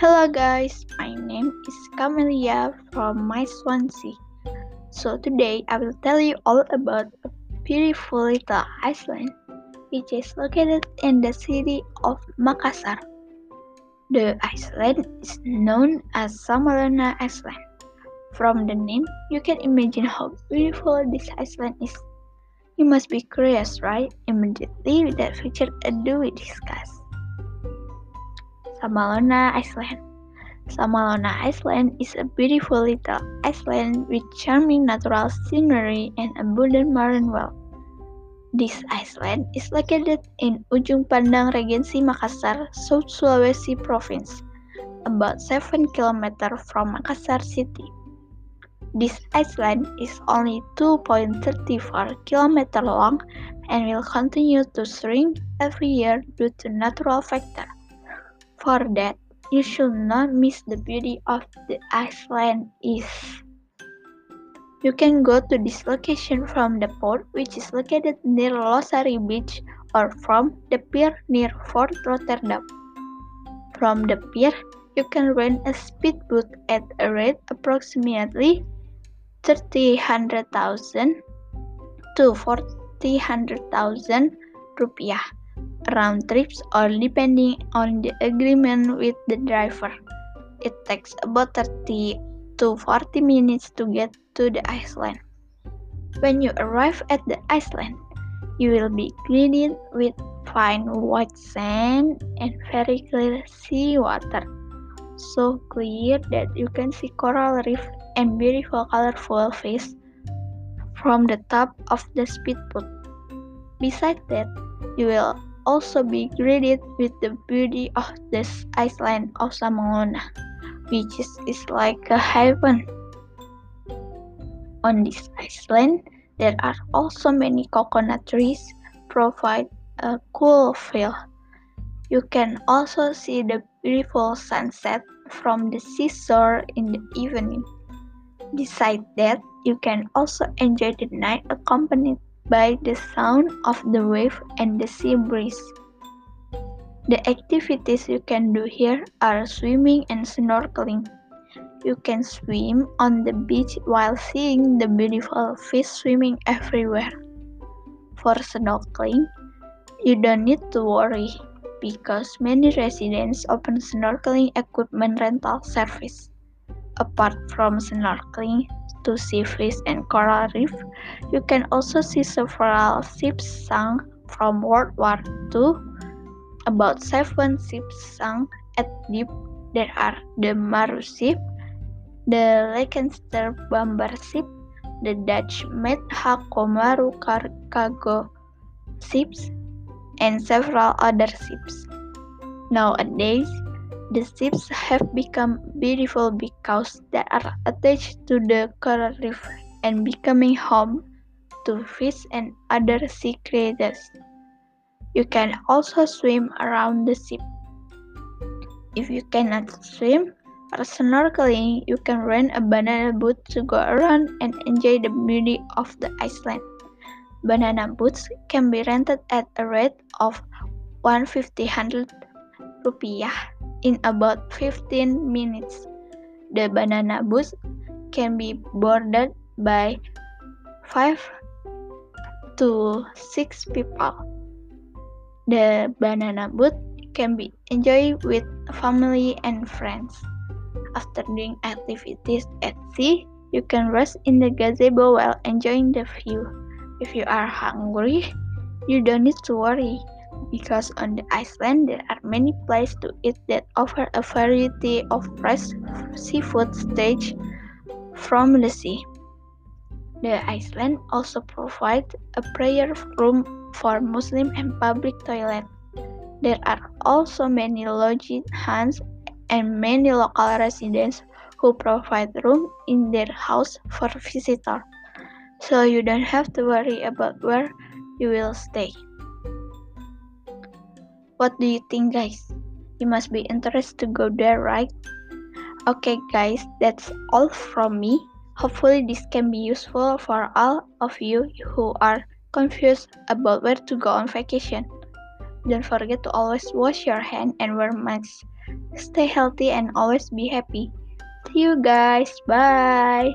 Hello guys, my name is Camelia from my Swansea. So today I will tell you all about a beautiful little island which is located in the city of Makassar. The island is known as Samalona Island. From the name, you can imagine how beautiful this island is. You must be curious, right? Immediately, without further ado, we discuss. Samalona Island. Samalona Island is a beautiful little island with charming natural scenery and abundant marine wealth. This island is located in Ujung Pandang Regency Makassar, South Sulawesi Province, about 7 km from Makassar City. This island is only 2.34 km long and will continue to shrink every year due to natural factors. For that, you should not miss the beauty of the island is. You can go to this location from the port which is located near Losari Beach or from the pier near Fort Rotterdam. From the pier, you can rent a speedboat at a rate approximately 30,000 to 40,000 rupiah round trips or depending on the agreement with the driver. It takes about 30 to 40 minutes to get to the island. When you arrive at the island, you will be greeted with fine white sand and very clear sea water. So clear that you can see coral reef and beautiful colorful fish from the top of the speedboat. Besides that, you will also be greeted with the beauty of this island of Samalona, which is, is like a heaven. On this island, there are also many coconut trees provide a cool feel. You can also see the beautiful sunset from the seashore in the evening. Besides that, you can also enjoy the night accompanied by the sound of the wave and the sea breeze. The activities you can do here are swimming and snorkeling. You can swim on the beach while seeing the beautiful fish swimming everywhere. For snorkeling, you don't need to worry because many residents open snorkeling equipment rental service. Apart from snorkeling, to see fish and coral reef, you can also see several ships sunk from World War II. About seven ships sunk at deep. There are the Maru ship, the Leicester bomber ship, the Dutch-made Hakomaru cargo ships, and several other ships. Nowadays, the ships have become beautiful because they are attached to the coral reef and becoming home to fish and other sea creatures. You can also swim around the ship. If you cannot swim or snorkeling, you can rent a banana boat to go around and enjoy the beauty of the island. Banana boats can be rented at a rate of 150 rupiah in about 15 minutes. The banana bus can be boarded by 5 to 6 people. The banana boat can be enjoyed with family and friends. After doing activities at sea, you can rest in the gazebo while enjoying the view. If you are hungry, you don't need to worry because on the island there are many places to eat that offer a variety of fresh seafood staged from the sea. The island also provides a prayer room for Muslim and public toilet. There are also many lodging hands and many local residents who provide room in their house for visitors. So you don't have to worry about where you will stay. What do you think, guys? You must be interested to go there, right? Okay, guys, that's all from me. Hopefully, this can be useful for all of you who are confused about where to go on vacation. Don't forget to always wash your hand and wear masks. Stay healthy and always be happy. See you guys. Bye.